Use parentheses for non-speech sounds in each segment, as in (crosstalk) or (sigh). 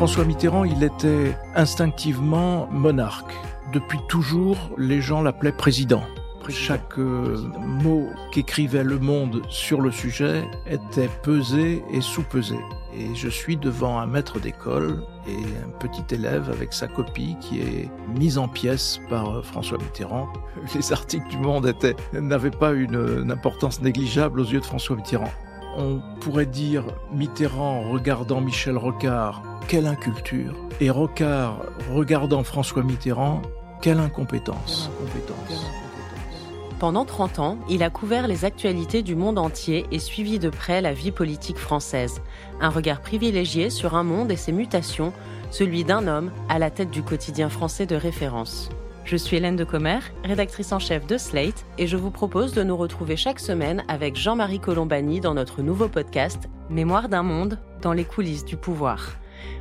François Mitterrand, il était instinctivement monarque. Depuis toujours, les gens l'appelaient président. Chaque euh, mot qu'écrivait Le Monde sur le sujet était pesé et sous-pesé. Et je suis devant un maître d'école et un petit élève avec sa copie qui est mise en pièces par euh, François Mitterrand. Les articles du Monde n'avaient pas une importance négligeable aux yeux de François Mitterrand. On pourrait dire Mitterrand regardant Michel Rocard, quelle inculture. Et Rocard regardant François Mitterrand, quelle incompétence. Pendant 30 ans, il a couvert les actualités du monde entier et suivi de près la vie politique française. Un regard privilégié sur un monde et ses mutations, celui d'un homme à la tête du quotidien français de référence. Je suis Hélène de Commer, rédactrice en chef de Slate, et je vous propose de nous retrouver chaque semaine avec Jean-Marie Colombani dans notre nouveau podcast Mémoire d'un monde dans les coulisses du pouvoir.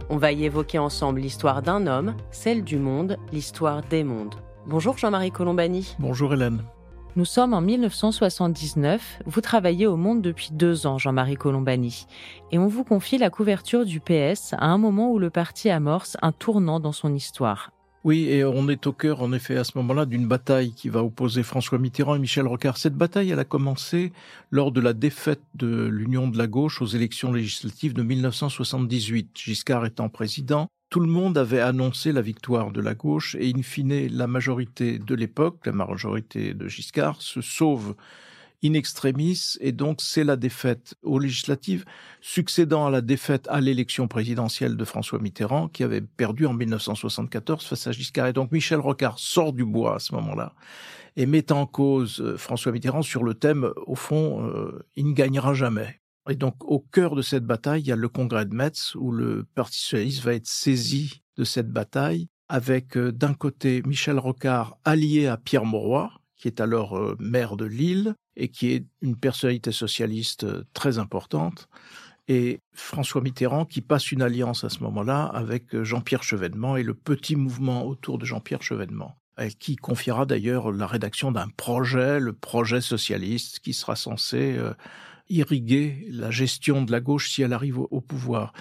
On va y évoquer ensemble l'histoire d'un homme, celle du monde, l'histoire des mondes. Bonjour Jean-Marie Colombani. Bonjour Hélène. Nous sommes en 1979. Vous travaillez au Monde depuis deux ans, Jean-Marie Colombani. Et on vous confie la couverture du PS à un moment où le parti amorce un tournant dans son histoire. Oui, et on est au cœur, en effet, à ce moment-là, d'une bataille qui va opposer François Mitterrand et Michel Rocard. Cette bataille, elle a commencé lors de la défaite de l'Union de la gauche aux élections législatives de 1978, Giscard étant président tout le monde avait annoncé la victoire de la gauche et in fine la majorité de l'époque, la majorité de Giscard, se sauve in extremis et donc c'est la défaite aux législatives succédant à la défaite à l'élection présidentielle de François Mitterrand qui avait perdu en 1974 face à Giscard. Et donc Michel Rocard sort du bois à ce moment-là et met en cause euh, François Mitterrand sur le thème, au fond, euh, il ne gagnera jamais. Et donc, au cœur de cette bataille, il y a le congrès de Metz où le Parti socialiste va être saisi de cette bataille avec euh, d'un côté Michel Rocard allié à Pierre Mauroy, qui est alors maire de Lille et qui est une personnalité socialiste euh, très importante, et François Mitterrand qui passe une alliance à ce moment-là avec Jean-Pierre Chevènement et le petit mouvement autour de Jean-Pierre Chevènement qui confiera d'ailleurs la rédaction d'un projet, le projet socialiste, qui sera censé irriguer la gestion de la gauche si elle arrive au, pouvoir.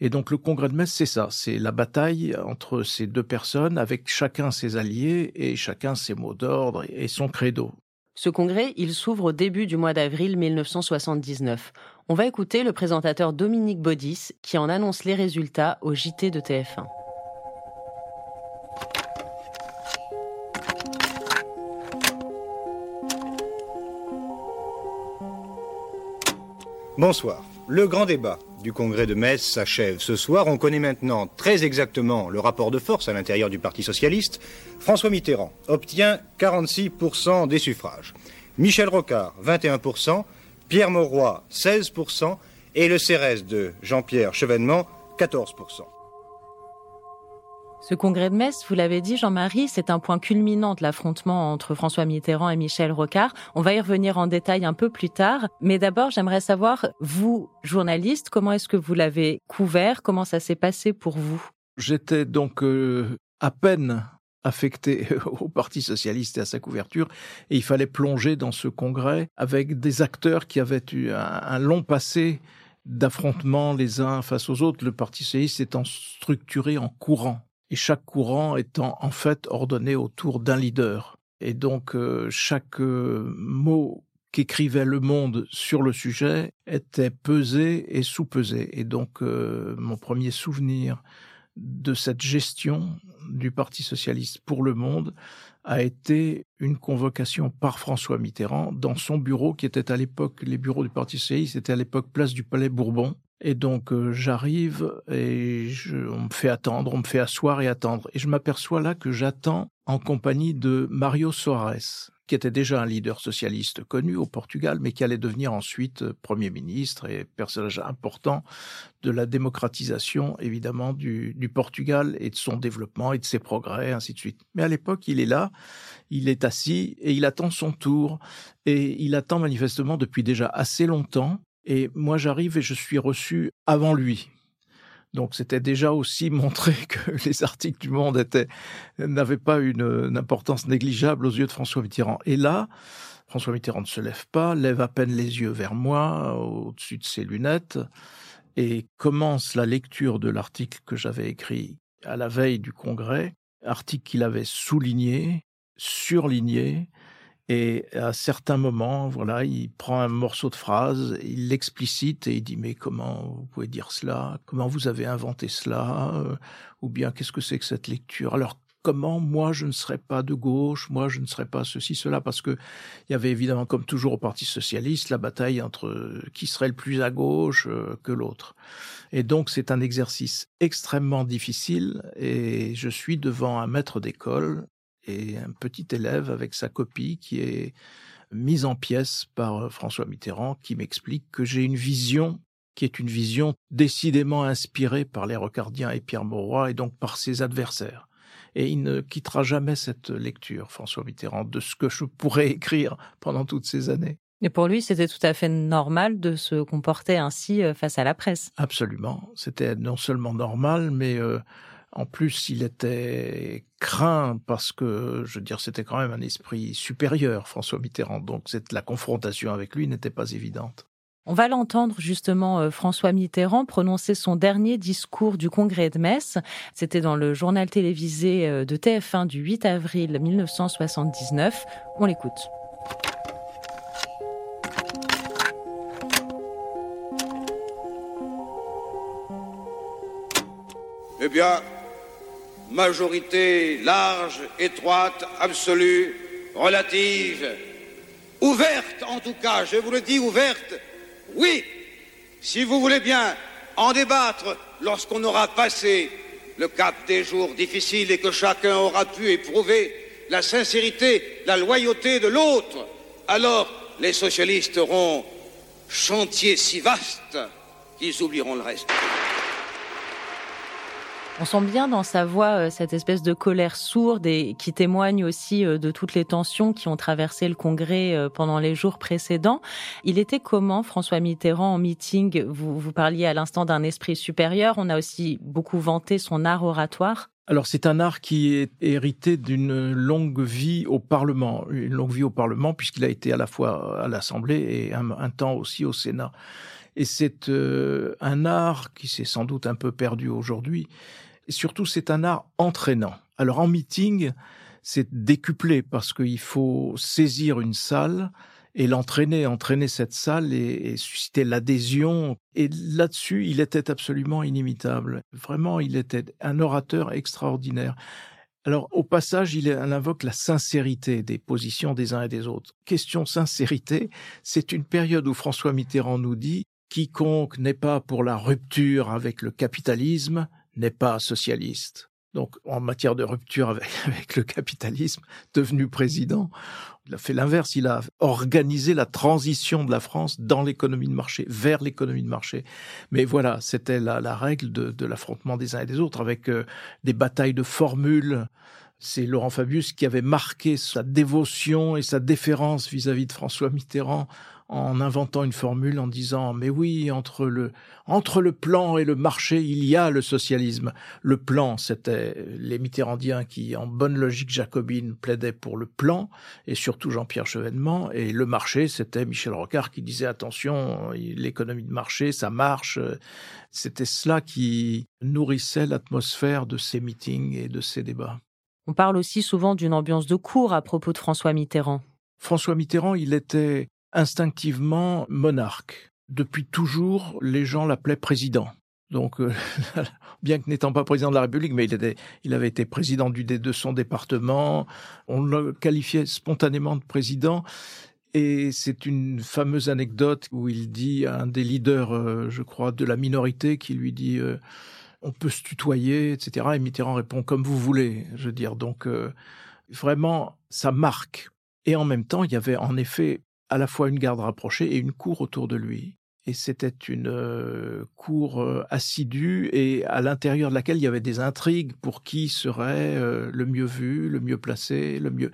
Et donc le congrès de Metz, c'est ça, c'est la bataille entre ces deux personnes avec chacun ses alliés et chacun ses mots d'ordre et son credo. Ce congrès, il s'ouvre au début du mois d'avril 1979. On va écouter le présentateur Dominique Baudis qui en annonce les résultats au JT de TF1. Bonsoir. Le grand débat du congrès de Metz s'achève ce soir. On connaît maintenant très exactement le rapport de force à l'intérieur du Parti socialiste. François Mitterrand obtient 46% des suffrages. Michel Rocard, 21%. Pierre Mauroy, 16%. Et le CRS de Jean-Pierre Chevènement, 14%. Ce congrès de Metz, vous l'avez dit, Jean-Marie, c'est un point culminant de l'affrontement entre François Mitterrand et Michel Rocard. On va y revenir en détail un peu plus tard. Mais d'abord, j'aimerais savoir, vous, journaliste, comment est-ce que vous l'avez couvert? Comment ça s'est passé pour vous? J'étais donc euh, à peine affecté (laughs) au Parti socialiste et à sa couverture, et il fallait plonger dans ce congrès avec des acteurs qui avaient eu un long passé d'affrontements les uns face aux autres, le Parti socialiste étant structuré en courant et chaque courant étant en fait ordonné autour d'un leader. Et donc euh, chaque euh, mot qu'écrivait Le Monde sur le sujet était pesé et sous-pesé. Et donc euh, mon premier souvenir de cette gestion du Parti socialiste pour le monde a été une convocation par François Mitterrand dans son bureau qui était à l'époque, les bureaux du Parti socialiste étaient à l'époque place du Palais Bourbon. Et donc euh, j'arrive et je, on me fait attendre, on me fait asseoir et attendre. Et je m'aperçois là que j'attends en compagnie de Mario Soares, qui était déjà un leader socialiste connu au Portugal, mais qui allait devenir ensuite euh, Premier ministre et personnage important de la démocratisation, évidemment, du, du, Portugal et de son développement et de ses progrès, ainsi de suite. Mais à l'époque, il est là, il est assis et il attend son tour. Et il attend manifestement depuis déjà assez longtemps et moi, j'arrive et je suis reçu avant lui. Donc, c'était déjà aussi (laughs) montrer que les articles du Monde n'avaient pas une, importance négligeable aux yeux de François Mitterrand. Et là, François Mitterrand ne se lève pas, lève à peine les yeux vers moi, au-dessus de ses lunettes, et commence la lecture de l'article que j'avais écrit à la veille du congrès, article qu'il avait souligné, surligné, et à certains moments, voilà, il prend un morceau de phrase, il l'explicite et il dit mais comment vous pouvez dire cela? Comment vous avez inventé cela? Euh, Ou bien qu'est-ce que c'est que cette lecture? Alors comment moi je ne serais pas de gauche, moi je ne serais pas ceci, cela, parce que il y avait évidemment, comme toujours au Parti socialiste, la bataille entre qui serait le plus à gauche euh, que l'autre. Et donc c'est un exercice extrêmement difficile et je suis devant un maître d'école et un petit élève avec sa copie qui est mise en pièces par euh, François Mitterrand qui m'explique que j'ai une vision qui est une vision décidément inspirée par les Rocardiens et Pierre Mauroy et donc par ses adversaires. Et il ne quittera jamais cette lecture, François Mitterrand, de ce que je pourrais écrire pendant toutes ces années. Et pour lui, c'était tout à fait normal de se comporter ainsi euh, face à la presse. Absolument. C'était non seulement normal, mais euh, en plus, il était craint parce que, je veux dire, c'était quand même un esprit supérieur, François Mitterrand. Donc, la confrontation avec lui n'était pas évidente. On va l'entendre justement euh, François Mitterrand prononcer son dernier discours du congrès de Metz. C'était dans le journal télévisé euh, de TF1 du 8 avril 1979. On l'écoute. Eh bien, majorité large, étroite, absolue, relative, ouverte en tout cas, je vous le dis, ouverte, oui, si vous voulez bien en débattre lorsqu'on aura passé le cap des jours difficiles et que chacun aura pu éprouver la sincérité, la loyauté de l'autre, alors les socialistes auront chantier si vaste qu'ils oublieront le reste. On sent bien dans sa voix euh, cette espèce de colère sourde et qui témoigne aussi euh, de toutes les tensions qui ont traversé le Congrès euh, pendant les jours précédents. Il était comment, François Mitterrand, en meeting? Vous, vous parliez à l'instant d'un esprit supérieur. On a aussi beaucoup vanté son art oratoire. Alors c'est un art qui est hérité d'une longue vie au Parlement, une longue vie au Parlement puisqu'il a été à la fois à l'Assemblée et un, un temps aussi au Sénat. Et c'est un art qui s'est sans doute un peu perdu aujourd'hui, et surtout, c'est un art entraînant. Alors en meeting, c'est décuplé parce qu'il faut saisir une salle et l'entraîner, entraîner cette salle et, susciter l'adhésion. Et là-dessus, il était absolument inimitable. Vraiment, il était un orateur extraordinaire. Alors, au passage, il, invoque la sincérité des positions des uns et des autres. Question sincérité, c'est une période où François Mitterrand nous dit quiconque n'est pas pour la rupture avec le capitalisme n'est pas socialiste. Donc, en matière de rupture (laughs) avec, le capitalisme, devenu président, il a fait l'inverse. Il a organisé la transition de la France dans l'économie de marché, vers l'économie de marché. Mais voilà, c'était la, règle de, l'affrontement des uns et des autres, avec euh, des batailles de formules. C'est Laurent Fabius qui avait marqué sa dévotion et sa déférence vis à -vis de François Mitterrand en inventant une formule en disant mais oui entre le entre le plan et le marché il y a le socialisme. Le plan c'était les Mitterrandiens qui en bonne logique jacobine plaidaient pour le plan et surtout Jean-Pierre Chevènement et le marché c'était Michel Rocard qui disait attention l'économie de marché ça marche. C'était cela qui nourrissait l'atmosphère de ces meetings et de ces débats. On parle aussi souvent d'une ambiance de cour à propos de François Mitterrand. François Mitterrand, il était instinctivement monarque. Depuis toujours, les gens l'appelaient président. Donc, euh, (laughs) bien que n'étant pas président de la République, mais il, avait été président du, de son département, on le qualifiait spontanément de président. Et c'est une fameuse anecdote où il dit à un des leaders, euh, je crois, de la minorité, qui lui dit euh, on peut se tutoyer, etc. Et Mitterrand répond comme vous voulez. Je veux dire, donc vraiment, ça marque. Et en même temps, il y avait en effet à la fois une garde rapprochée et une cour autour de lui. Et c'était une euh, cour euh, assidue et à l'intérieur de laquelle il y avait des intrigues pour qui serait euh, le mieux vu, le mieux placé, le mieux.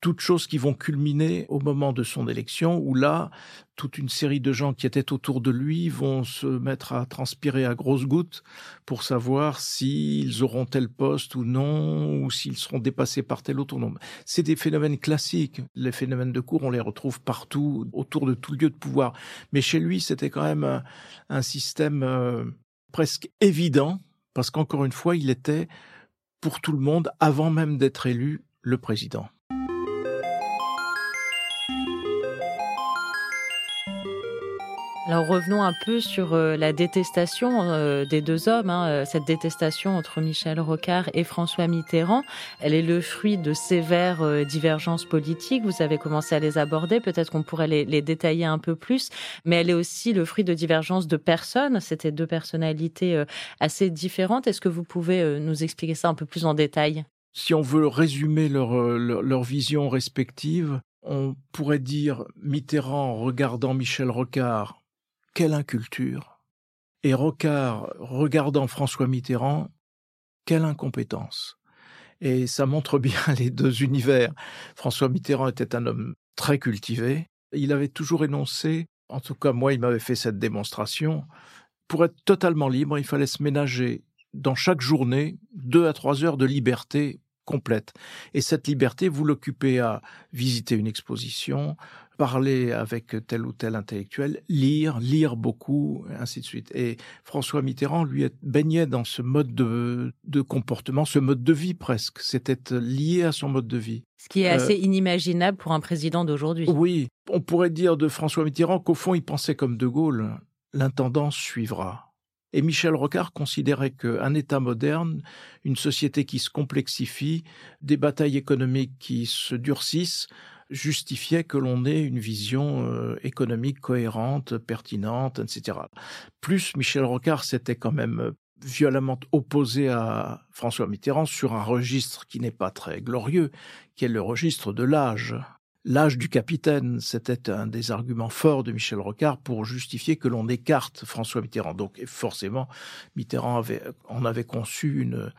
Toutes choses qui vont culminer au moment de son élection où là, toute une série de gens qui étaient autour de lui vont se mettre à transpirer à grosses gouttes pour savoir s'ils auront tel poste ou non, ou s'ils seront dépassés par tel autre nom. C'est des phénomènes classiques. Les phénomènes de cour, on les retrouve partout, autour de tout lieu de pouvoir. Mais chez lui, c'était quand même un, système euh, presque évident, parce qu'encore une fois, il était, pour tout le monde, avant même d'être élu, le président. Alors revenons un peu sur euh, la détestation euh, des deux hommes, hein, euh, cette détestation entre Michel Rocard et François Mitterrand. Elle est le fruit de sévères divergences politiques. Vous avez commencé à les aborder, peut-être qu'on pourrait les, détailler un peu plus, mais elle est aussi le fruit de divergences de personnes. C'était deux personnalités assez différentes. Est-ce que vous pouvez nous expliquer ça un peu plus en détail? Si on veut résumer leur, leur, leur vision respective, on pourrait dire Mitterrand regardant Michel Rocard quelle inculture Et Rocard, regardant François Mitterrand, quelle incompétence Et ça montre bien (laughs) les deux univers. François Mitterrand était un homme très cultivé. Il avait toujours énoncé, en tout cas moi il m'avait fait cette démonstration, pour être totalement libre, il fallait se ménager dans chaque journée deux à trois heures de liberté complète. Et cette liberté, vous l'occupez à visiter une exposition, parler avec tel ou tel intellectuel, lire, lire beaucoup, ainsi de suite. Et François Mitterrand, lui, baignait dans ce mode de, comportement, ce mode de vie presque. C'était lié à son mode de vie. Ce qui est euh, assez inimaginable pour un président d'aujourd'hui. Oui, on pourrait dire de François Mitterrand qu'au fond, il pensait comme De Gaulle, l'intendance suivra. Et Michel Rocard considérait qu'un État moderne, une société qui se complexifie, des batailles économiques qui se durcissent, justifiait que l'on ait une vision euh, économique cohérente, pertinente, etc. Plus Michel Rocard s'était quand même euh, violemment opposé à François Mitterrand sur un registre qui n'est pas très glorieux, qui est le registre de l'âge. L'âge du capitaine, c'était un des arguments forts de Michel Rocard pour justifier que l'on écarte François Mitterrand. Donc forcément, Mitterrand avait, en avait conçu une,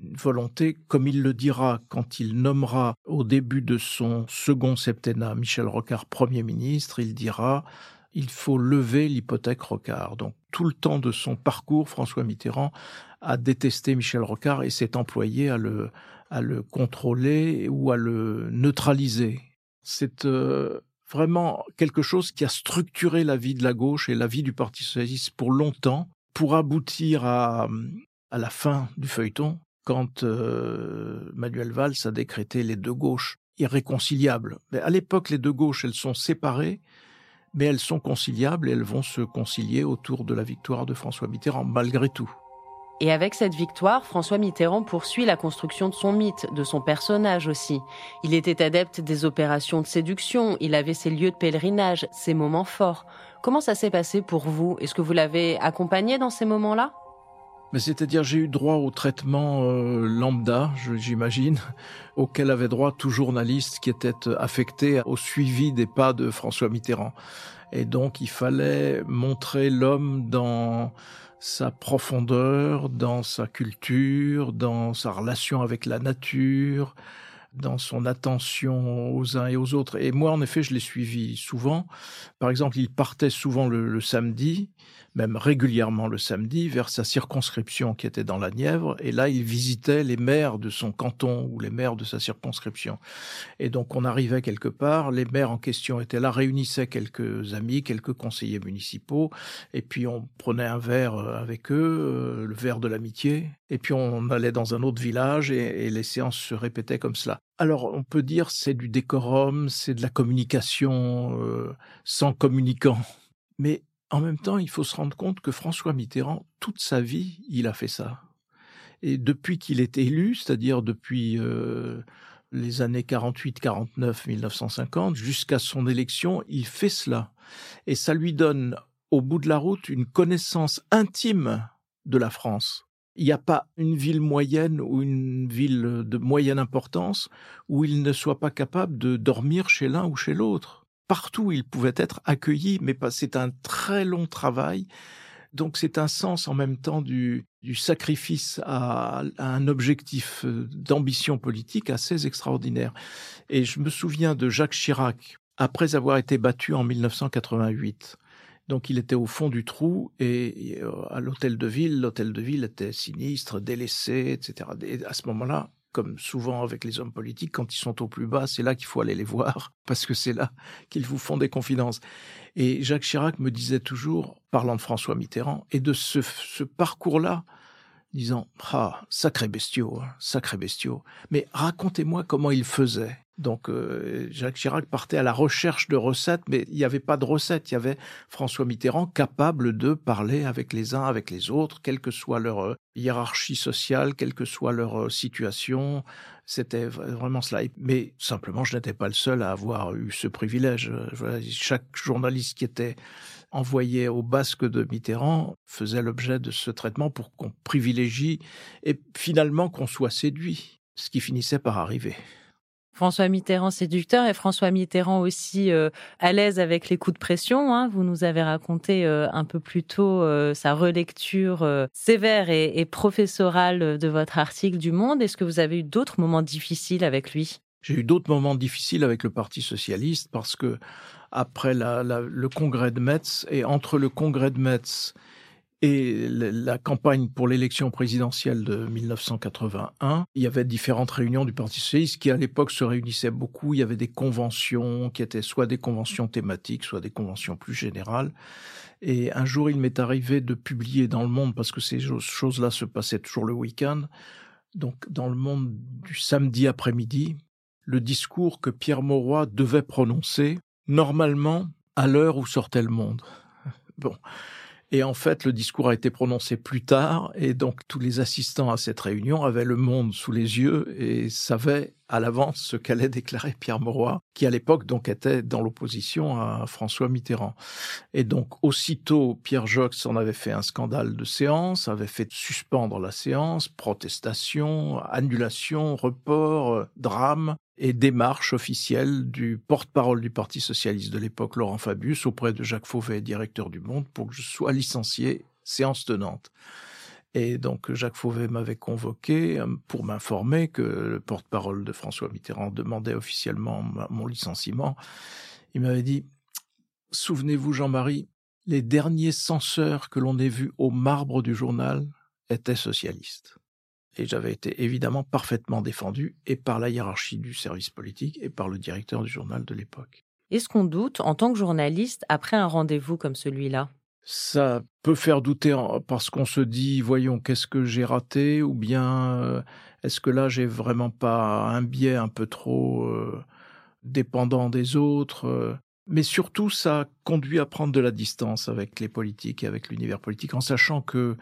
volonté, comme il le dira quand il nommera au début de son second septennat Michel Rocard Premier ministre, il dira il faut lever l'hypothèque Rocard. Donc tout le temps de son parcours, François Mitterrand a détesté Michel Rocard et s'est employé à le, à le contrôler ou à le neutraliser c'est vraiment quelque chose qui a structuré la vie de la gauche et la vie du Parti socialiste pour longtemps, pour aboutir à, la fin du feuilleton, quand Manuel Valls a décrété les deux gauches irréconciliables. Mais à l'époque, les deux gauches, elles sont séparées, mais elles sont conciliables et elles vont se concilier autour de la victoire de François Mitterrand, malgré tout. Et avec cette victoire, François Mitterrand poursuit la construction de son mythe, de son personnage aussi. Il était adepte des opérations de séduction, il avait ses lieux de pèlerinage, ses moments forts. Comment ça s'est passé pour vous? Est-ce que vous l'avez accompagné dans ces moments-là? Mais c'est-à-dire j'ai eu droit au traitement euh, lambda, j'imagine, (laughs) auquel avait droit tout journaliste qui était affecté au suivi des pas de François Mitterrand. Et donc il fallait montrer l'homme dans sa profondeur, dans sa culture, dans sa relation avec la nature, dans son attention aux uns et aux autres. Et moi, en effet, je l'ai suivi souvent. Par exemple, il partait souvent le, samedi, même régulièrement le samedi, vers sa circonscription qui était dans la Nièvre. Et là, il visitait les maires de son canton ou les maires de sa circonscription. Et donc, on arrivait quelque part, les maires en question étaient là, réunissaient quelques amis, quelques conseillers municipaux, et puis on prenait un verre euh, avec eux, euh, le verre de l'amitié, et puis on allait dans un autre village et, les séances se répétaient comme cela. Alors, on peut dire c'est du décorum, c'est de la communication euh, sans communicant. Mais en même temps, il faut se rendre compte que François Mitterrand, toute sa vie, il a fait ça. Et depuis qu'il est élu, c'est-à-dire depuis euh, les années 48, 49, 1950, jusqu'à son élection, il fait cela. Et ça lui donne, au bout de la route, une connaissance intime de la France il n'y a pas une ville moyenne ou une ville de moyenne importance où il ne soit pas capable de dormir chez l'un ou chez l'autre. Partout, il pouvait être accueilli, mais c'est un très long travail. Donc c'est un sens en même temps du, sacrifice à, un objectif euh, d'ambition politique assez extraordinaire. Et je me souviens de Jacques Chirac, après avoir été battu en 1988. Donc il était au fond du trou et euh, à l'hôtel de ville, l'hôtel de ville était sinistre, délaissé, etc. Et à ce moment-là, comme souvent avec les hommes politiques, quand ils sont au plus bas, c'est là qu'il faut aller les voir, (laughs) parce que c'est là qu'ils vous font des confidences. Et Jacques Chirac me disait toujours, parlant de François Mitterrand, et de ce, ce parcours-là, disant Ah, sacré bestiaux, hein, sacré bestiaux. Mais racontez-moi comment il faisait. Donc euh, Jacques Chirac partait à la recherche de recettes, mais il n'y avait pas de recettes. Il y avait François Mitterrand capable de parler avec les uns, avec les autres, quelle que soit leur euh, hiérarchie sociale, quelle que soit leur euh, situation. C'était vraiment cela. Mais simplement, je n'étais pas le seul à avoir eu ce privilège. Chaque journaliste qui était envoyé au basque de Mitterrand faisait l'objet de ce traitement pour qu'on privilégie et finalement qu'on soit séduit, ce qui finissait par arriver. François Mitterrand séducteur et François Mitterrand aussi euh, à l'aise avec les coups de pression. Hein. Vous nous avez raconté euh, un peu plus tôt euh, sa relecture sévère et, et, professorale de votre article du Monde. Est-ce que vous avez eu d'autres moments difficiles avec lui? J'ai eu d'autres moments difficiles avec le Parti socialiste parce que après le congrès de Metz et entre le congrès de Metz et la campagne pour l'élection présidentielle de 1981, il y avait différentes réunions du Parti socialiste qui à l'époque se réunissaient beaucoup. Il y avait des conventions qui étaient soit des conventions thématiques, soit des conventions plus générales. Et un jour, il m'est arrivé de publier dans le monde, parce que ces choses-là se passaient toujours le week-end, donc dans le monde du samedi après-midi, le discours que Pierre Mauroy devait prononcer, normalement, à l'heure où sortait le monde. (laughs) Bon. Et en fait, le discours a été prononcé plus tard, et donc tous les assistants à cette réunion avaient le monde sous les yeux et savaient à l'avance ce qu'allait déclarer Pierre Mauroy, qui à l'époque donc était dans l'opposition à François Mitterrand. Et donc aussitôt, Pierre Jox en avait fait un scandale de séance, avait fait suspendre la séance, protestation, annulation, report, drame et démarche officielle du porte-parole du Parti socialiste de l'époque, Laurent Fabius, auprès de Jacques Fauvet, directeur du Monde, pour que je sois licencié, séance tenante. Et donc Jacques Fauvet m'avait convoqué euh, pour m'informer que le porte-parole de François Mitterrand demandait officiellement mon licenciement. Il m'avait dit Souvenez-vous, Jean-Marie, les derniers censeurs que l'on ait vus au marbre du journal étaient socialistes et j'avais été évidemment parfaitement défendu et par la hiérarchie du service politique et par le directeur du journal de l'époque. Est-ce qu'on doute en tant que journaliste après un rendez-vous comme celui-là? Ça peut faire douter parce qu'on se dit voyons qu'est-ce que j'ai raté ou bien euh, est-ce que là j'ai vraiment pas un biais un peu trop euh, dépendant des autres euh. mais surtout ça conduit à prendre de la distance avec les politiques et avec l'univers politique en sachant que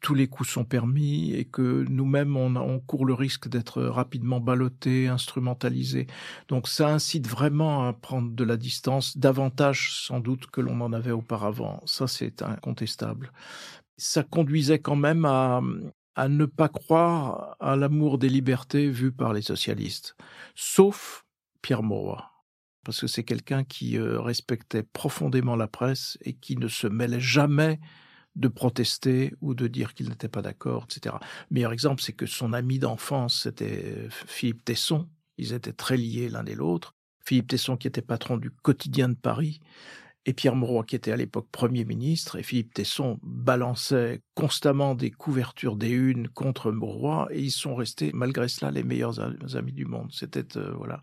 tous les coups sont permis et que nous-mêmes, on, court le risque d'être rapidement ballottés, instrumentalisés. Donc ça incite vraiment à prendre de la distance, davantage sans doute que l'on en avait auparavant. Ça, c'est incontestable. Ça conduisait quand même à, à ne pas croire à l'amour des libertés vu par les socialistes, sauf Pierre Mauroy parce que c'est quelqu'un qui euh, respectait profondément la presse et qui ne se mêlait jamais de protester ou de dire qu'il n'était pas d'accord, etc. Le meilleur exemple, c'est que son ami d'enfance, c'était Philippe Tesson. Ils étaient très liés l'un et l'autre. Philippe Tesson, qui était patron du quotidien de Paris, et Pierre Mauroy, qui était à l'époque Premier ministre, et Philippe Tesson balançait constamment des couvertures des unes contre Mauroy, et ils sont restés, malgré cela, les meilleurs amis du monde. C'était, euh, voilà.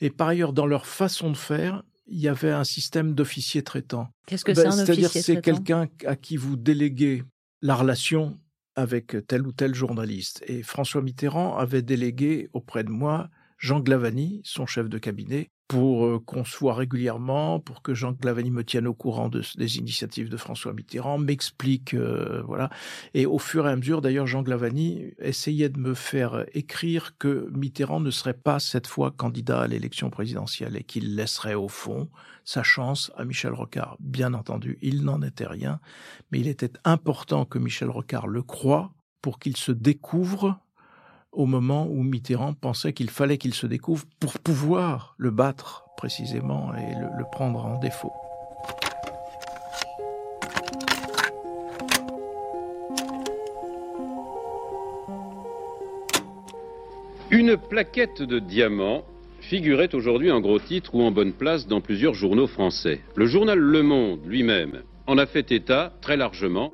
Et par ailleurs, dans leur façon de faire, il y avait un système d'officier traitant. Qu'est-ce que ben, c'est un C'est-à-dire c'est quelqu'un à qui vous déléguez la relation avec tel ou tel journaliste. Et François Mitterrand avait délégué auprès de moi Jean Glavani, son chef de cabinet, pour euh, qu'on soit régulièrement, pour que Jean Glavani me tienne au courant de, des initiatives de François Mitterrand, m'explique, euh, voilà. Et au fur et à mesure, d'ailleurs, Jean Glavani essayait de me faire écrire que Mitterrand ne serait pas cette fois candidat à l'élection présidentielle et qu'il laisserait au fond sa chance à Michel Rocard. Bien entendu, il n'en était rien, mais il était important que Michel Rocard le croie pour qu'il se découvre au moment où Mitterrand pensait qu'il fallait qu'il se découvre pour pouvoir le battre précisément et le, prendre en défaut. Une plaquette de diamants figurait aujourd'hui en gros titre ou en bonne place dans plusieurs journaux français. Le journal Le Monde lui-même en a fait état très largement.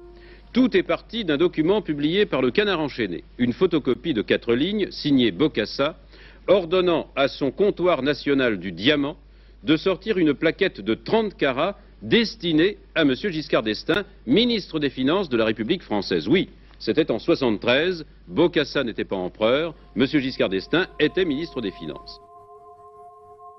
Tout est parti d'un document publié par le Canard enchaîné, une photocopie de quatre lignes signée Bocassa, ordonnant à son comptoir national du diamant de sortir une plaquette de 30 carats destinée à M. Giscard d'Estaing, ministre des Finances de la République française. Oui, c'était en 73, Bocassa n'était pas empereur, M. Giscard d'Estaing était ministre des Finances.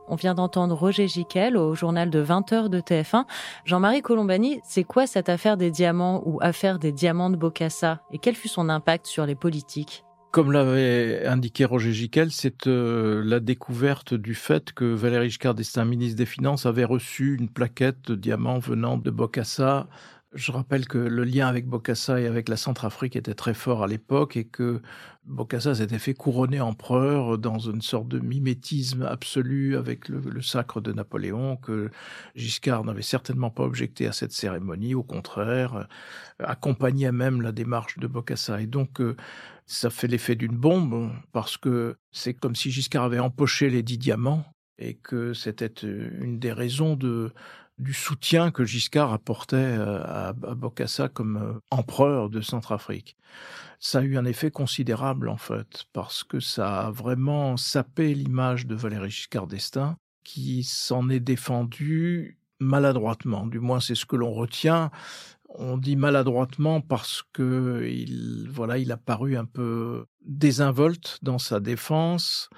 On vient d'entendre Roger Giquel au journal de 20h de TF1. Jean-Marie Colombani, c'est quoi cette affaire des diamants ou affaire des diamants de Bocassa et quel fut son impact sur les politiques? Comme l'avait indiqué Roger Giquel, c'est euh, la découverte du fait que Valéry Giscard d'Estaing, ministre des Finances, avait reçu une plaquette de diamants venant de Bokassa je rappelle que le lien avec Bokassa et avec la Centrafrique était très fort à l'époque et que Bokassa s'était fait couronner empereur dans une sorte de mimétisme absolu avec le, sacre de Napoléon, que Giscard n'avait certainement pas objecté à cette cérémonie, au contraire, euh, accompagnait même la démarche de Bokassa. Et donc, euh, ça fait l'effet d'une bombe parce que c'est comme si Giscard avait empoché les dix diamants et que c'était euh, une des raisons de du soutien que Giscard apportait euh, à, Bokassa comme euh, empereur de Centrafrique. Ça a eu un effet considérable en fait, parce que ça a vraiment sapé l'image de Valéry Giscard d'Estaing, qui s'en est défendu maladroitement. Du moins, c'est ce que l'on retient. On dit maladroitement parce que il, voilà, il a paru un peu désinvolte dans sa défense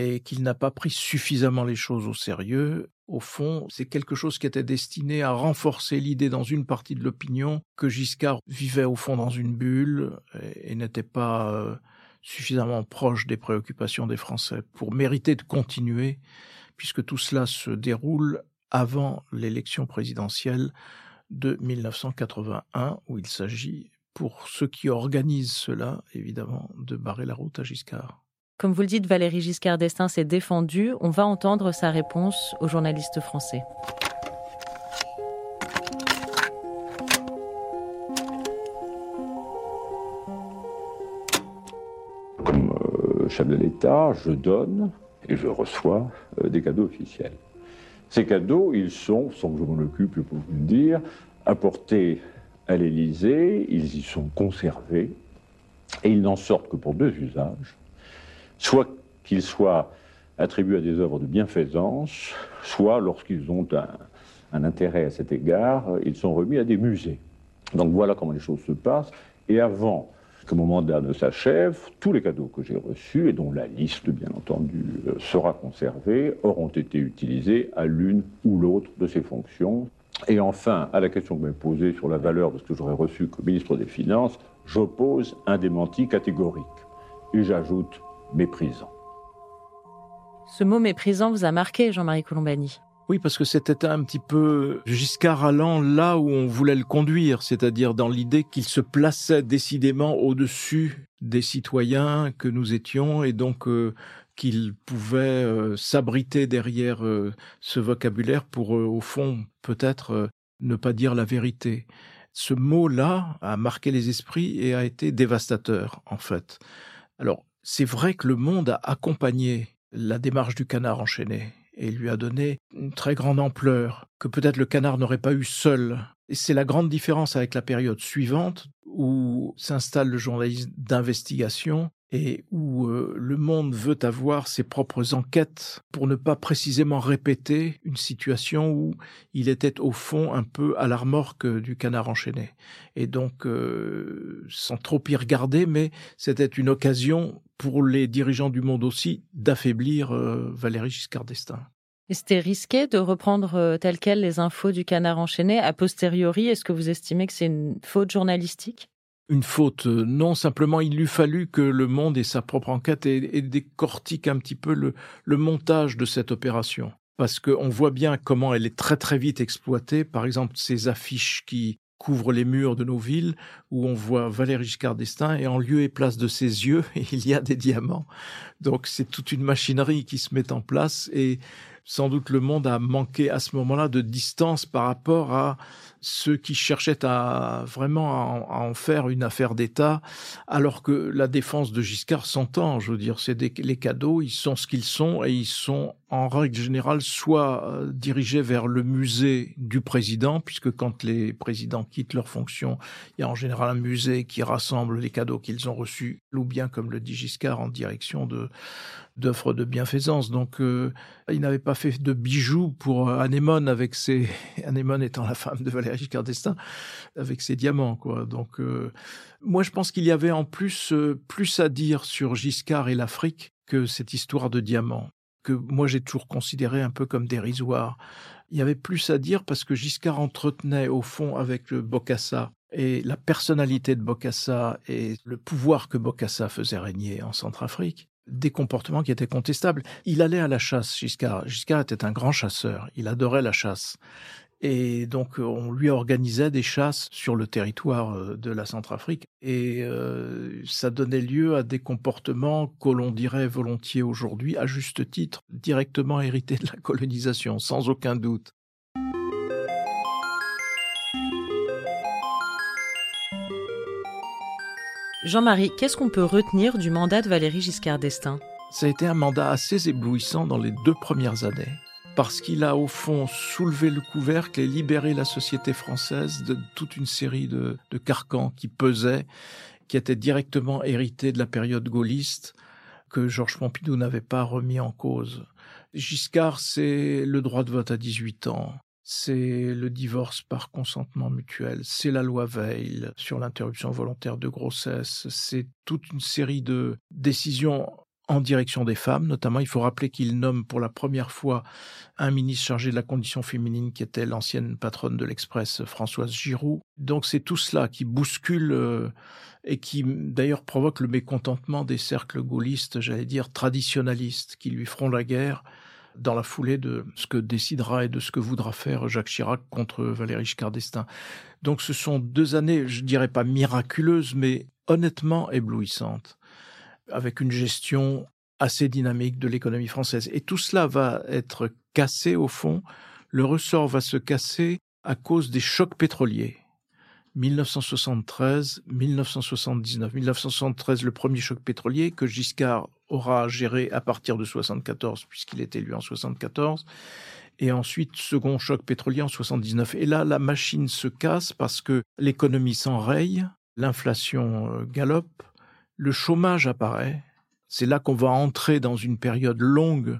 et qu'il n'a pas pris suffisamment les choses au sérieux au fond, c'est quelque chose qui était destiné à renforcer l'idée dans une partie de l'opinion que Giscard vivait au fond dans une bulle et, n'était pas euh, suffisamment proche des préoccupations des Français pour mériter de continuer, puisque tout cela se déroule avant l'élection présidentielle de 1981, où il s'agit, pour ceux qui organisent cela, évidemment, de barrer la route à Giscard. Comme vous le dites, Valérie Giscard d'Estaing s'est défendue. On va entendre sa réponse aux journalistes français. Comme euh, chef de l'État, je donne et je reçois euh, des cadeaux officiels. Ces cadeaux, ils sont, sans que je m'en occupe, je peux vous le dire, apportés à l'Élysée, ils y sont conservés, et ils n'en sortent que pour deux usages soit qu'ils soient attribués à des œuvres de bienfaisance, soit lorsqu'ils ont un, intérêt à cet égard, ils sont remis à des musées. Donc voilà comment les choses se passent. Et avant que mon mandat ne s'achève, tous les cadeaux que j'ai reçus, et dont la liste, bien entendu, euh, sera conservée, auront été utilisés à l'une ou l'autre de ces fonctions. Et enfin, à la question que vous m'avez posée sur la valeur de ce que j'aurais reçu comme ministre des Finances, j'oppose un démenti catégorique. Et j'ajoute méprisant. Ce mot méprisant vous a marqué, Jean-Marie Colombani? Oui, parce que c'était un petit peu Giscard allant là où on voulait le conduire, c'est-à-dire dans l'idée qu'il se plaçait décidément au-dessus des citoyens que nous étions et donc euh, qu'il pouvait euh, s'abriter derrière euh, ce vocabulaire pour, au fond, peut-être ne pas dire la vérité. Ce mot-là a marqué les esprits et a été dévastateur, en fait. Alors, c'est vrai que le monde a accompagné la démarche du canard enchaîné et lui a donné une très grande ampleur que peut-être le canard n'aurait pas eu seul. C'est la grande différence avec la période suivante où s'installe le journalisme d'investigation et où euh, le monde veut avoir ses propres enquêtes pour ne pas précisément répéter une situation où il était au fond un peu à la remorque du canard enchaîné. Et donc, euh, sans trop y regarder, mais c'était une occasion pour les dirigeants du monde aussi d'affaiblir euh, Valéry Giscard d'Estaing. Et c'était risqué de reprendre tel quel les infos du canard enchaîné? A posteriori. Est-ce que vous estimez que c'est une faute journalistique? Une faute. Non, simplement, il eût fallu que le monde ait sa propre enquête et, décortique un petit peu le, montage de cette opération. Parce qu'on voit bien comment elle est très très vite exploitée. Par exemple, ces affiches qui couvrent les murs de nos villes, où on voit Valéry Giscard d'Estaing, et en lieu et place de ses yeux, (laughs) il y a des diamants. Donc c'est toute une machinerie qui se met en place, et sans doute le monde a manqué à ce moment-là de distance par rapport à ceux qui cherchaient à vraiment à en faire une affaire d'État, alors que la défense de Giscard s'entend. Je veux dire, c'est les cadeaux, ils sont ce qu'ils sont et ils sont en règle générale soit euh, dirigés vers le musée du président, puisque quand les présidents quittent leur fonction, il y a en général un musée qui rassemble les cadeaux qu'ils ont reçus, ou bien, comme le dit Giscard, en direction de d'offres de bienfaisance. Donc, euh, il n'avait pas fait de bijoux pour Anémone avec ses (laughs) Anémone étant la femme de Giscard (laughs) d'Estaing avec ses diamants, quoi. Donc, euh, moi, je pense qu'il y avait en plus plus à dire sur Giscard et l'Afrique que cette histoire de diamants que moi j'ai toujours considéré un peu comme dérisoire. Il y avait plus à dire parce que Giscard entretenait au fond avec le Bokassa et la personnalité de Bokassa et le pouvoir que Bokassa faisait régner en Centrafrique des comportements qui étaient contestables. Il allait à la chasse, Giscard. Giscard était un grand chasseur, il adorait la chasse. Et donc, on lui organisait des chasses sur le territoire euh, de la Centrafrique. Et euh, ça donnait lieu à des comportements que l'on dirait volontiers aujourd'hui, à juste titre, directement hérités de la colonisation, sans aucun doute. Jean-Marie, qu'est-ce qu'on peut retenir du mandat de Valéry Giscard d'Estaing? Ça a été un mandat assez éblouissant dans les deux premières années parce qu'il a au fond soulevé le couvercle et libéré la société française de toute une série de, carcans qui pesaient, qui étaient directement hérités de la période gaulliste que Georges Pompidou n'avait pas remis en cause. Giscard, c'est le droit de vote à 18 ans, c'est le divorce par consentement mutuel, c'est la loi Veil sur l'interruption volontaire de grossesse, c'est toute une série de décisions en direction des femmes, notamment il faut rappeler qu'il nomme pour la première fois un ministre chargé de la condition féminine qui était l'ancienne patronne de l'Express Françoise Giroud. Donc c'est tout cela qui bouscule euh, et qui d'ailleurs provoque le mécontentement des cercles gaullistes, j'allais dire traditionnalistes, qui lui feront la guerre dans la foulée de ce que décidera et de ce que voudra faire Jacques Chirac contre Valéry Giscard d'Estaing. Donc ce sont deux années, je dirais pas miraculeuses, mais honnêtement éblouissantes avec une gestion assez dynamique de l'économie française. Et tout cela va être cassé au fond. Le ressort va se casser à cause des chocs pétroliers. 1973, 1979. 1973, le premier choc pétrolier que Giscard aura géré à partir de 74, puisqu'il est élu en 74. Et ensuite, second choc pétrolier en 79. Et là, la machine se casse parce que l'économie s'enraye, l'inflation euh, galope, le chômage apparaît. C'est là qu'on va entrer dans une période longue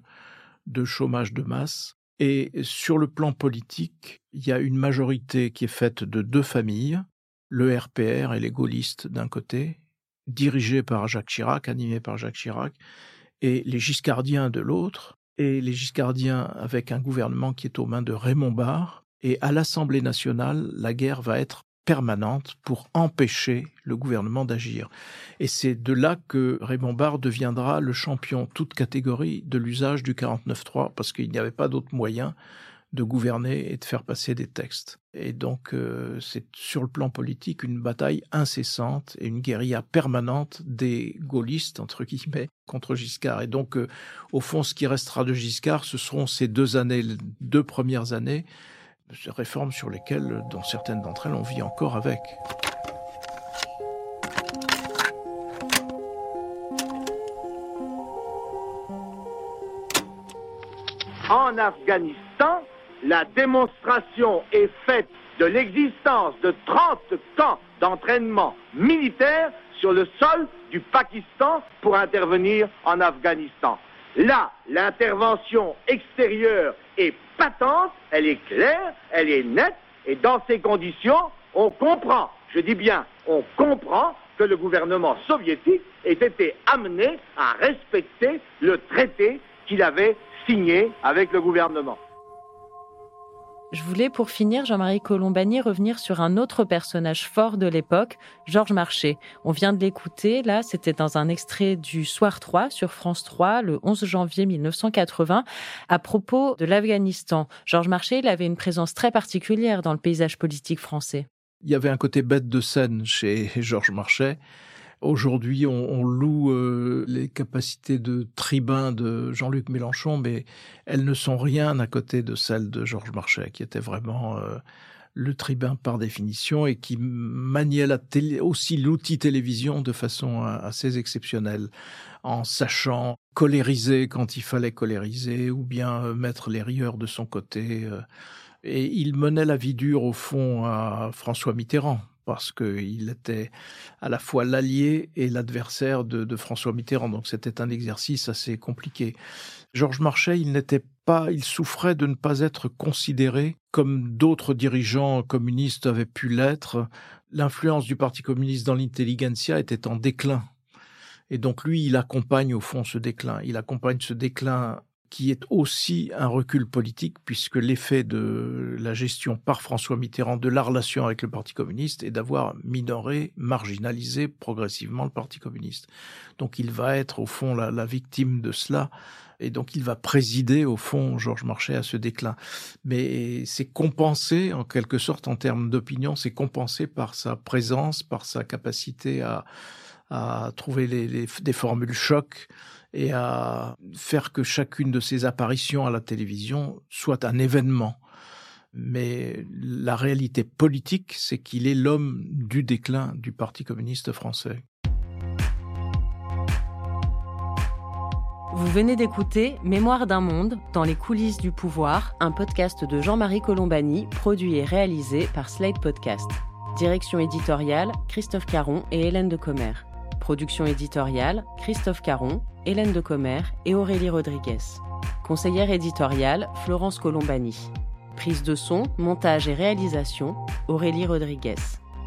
de chômage de masse. Et sur le plan politique, il y a une majorité qui est faite de deux familles, le RPR et les gaullistes d'un côté, dirigés par Jacques Chirac, animés par Jacques Chirac, et les giscardiens de l'autre, et les giscardiens avec un gouvernement qui est aux mains de Raymond Barre. Et à l'Assemblée nationale, la guerre va être permanente pour empêcher le gouvernement d'agir. Et c'est de là que Raymond Barre deviendra le champion toute catégorie de l'usage du 49.3 parce qu'il n'y avait pas d'autre moyen de gouverner et de faire passer des textes. Et donc euh, c'est sur le plan politique une bataille incessante et une guérilla permanente des gaullistes, entre guillemets, contre Giscard. Et donc euh, au fond ce qui restera de Giscard, ce seront ces deux années, deux premières années, réformes sur lesquelles, dans certaines d'entre elles, on vit encore avec. En Afghanistan, la démonstration est faite de l'existence de 30 camps d'entraînement militaire sur le sol du Pakistan pour intervenir en Afghanistan. Là, l'intervention extérieure est patente, elle est claire, elle est nette, et dans ces conditions, on comprend, je dis bien, on comprend que le gouvernement soviétique ait été amené à respecter le traité qu'il avait signé avec le gouvernement. Je voulais, pour finir, Jean-Marie Colombani, revenir sur un autre personnage fort de l'époque, Georges Marchais. On vient de l'écouter, là, c'était dans un extrait du Soir 3 sur France 3, le 11 janvier 1980, à propos de l'Afghanistan. Georges Marchais, il avait une présence très particulière dans le paysage politique français. Il y avait un côté bête de scène chez Georges Marchais. Aujourd'hui, on, loue euh, les capacités de tribun de Jean-Luc Mélenchon, mais elles ne sont rien à côté de celles de Georges Marchais, qui était vraiment euh, le tribun par définition et qui maniait aussi l'outil télévision de façon assez exceptionnelle, en sachant colériser quand il fallait colériser ou bien mettre les rieurs de son côté. Et il menait la vie dure au fond à François Mitterrand parce qu'il était à la fois l'allié et l'adversaire de, François Mitterrand. Donc c'était un exercice assez compliqué. Georges Marchais, il n'était pas, il souffrait de ne pas être considéré comme d'autres dirigeants communistes avaient pu l'être. L'influence du Parti communiste dans l'intelligentsia était en déclin. Et donc lui, il accompagne au fond ce déclin. Il accompagne ce déclin qui est aussi un recul politique, puisque l'effet de la gestion par François Mitterrand de la relation avec le Parti communiste est d'avoir minoré, marginalisé progressivement le Parti communiste. Donc il va être au fond la, la victime de cela, et donc il va présider au fond Georges Marchais à ce déclin. Mais c'est compensé en quelque sorte en termes d'opinion, c'est compensé par sa présence, par sa capacité à, à trouver des formules chocs et à faire que chacune de ses apparitions à la télévision soit un événement. Mais la réalité politique, c'est qu'il est l'homme du déclin du Parti communiste français. Vous venez d'écouter Mémoire d'un monde dans les coulisses du pouvoir, un podcast de Jean-Marie Colombani, produit et réalisé par Slate Podcast. Direction éditoriale, Christophe Caron et Hélène de Commer. Production éditoriale, Christophe Caron, Hélène de Commer et Aurélie Rodriguez. Conseillère éditoriale, Florence Colombani. Prise de son, montage et réalisation, Aurélie Rodriguez.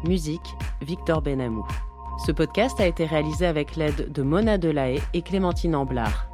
Musique, Victor Benamou. Ce podcast a été réalisé avec l'aide de Mona Delahaye et Clémentine Amblard.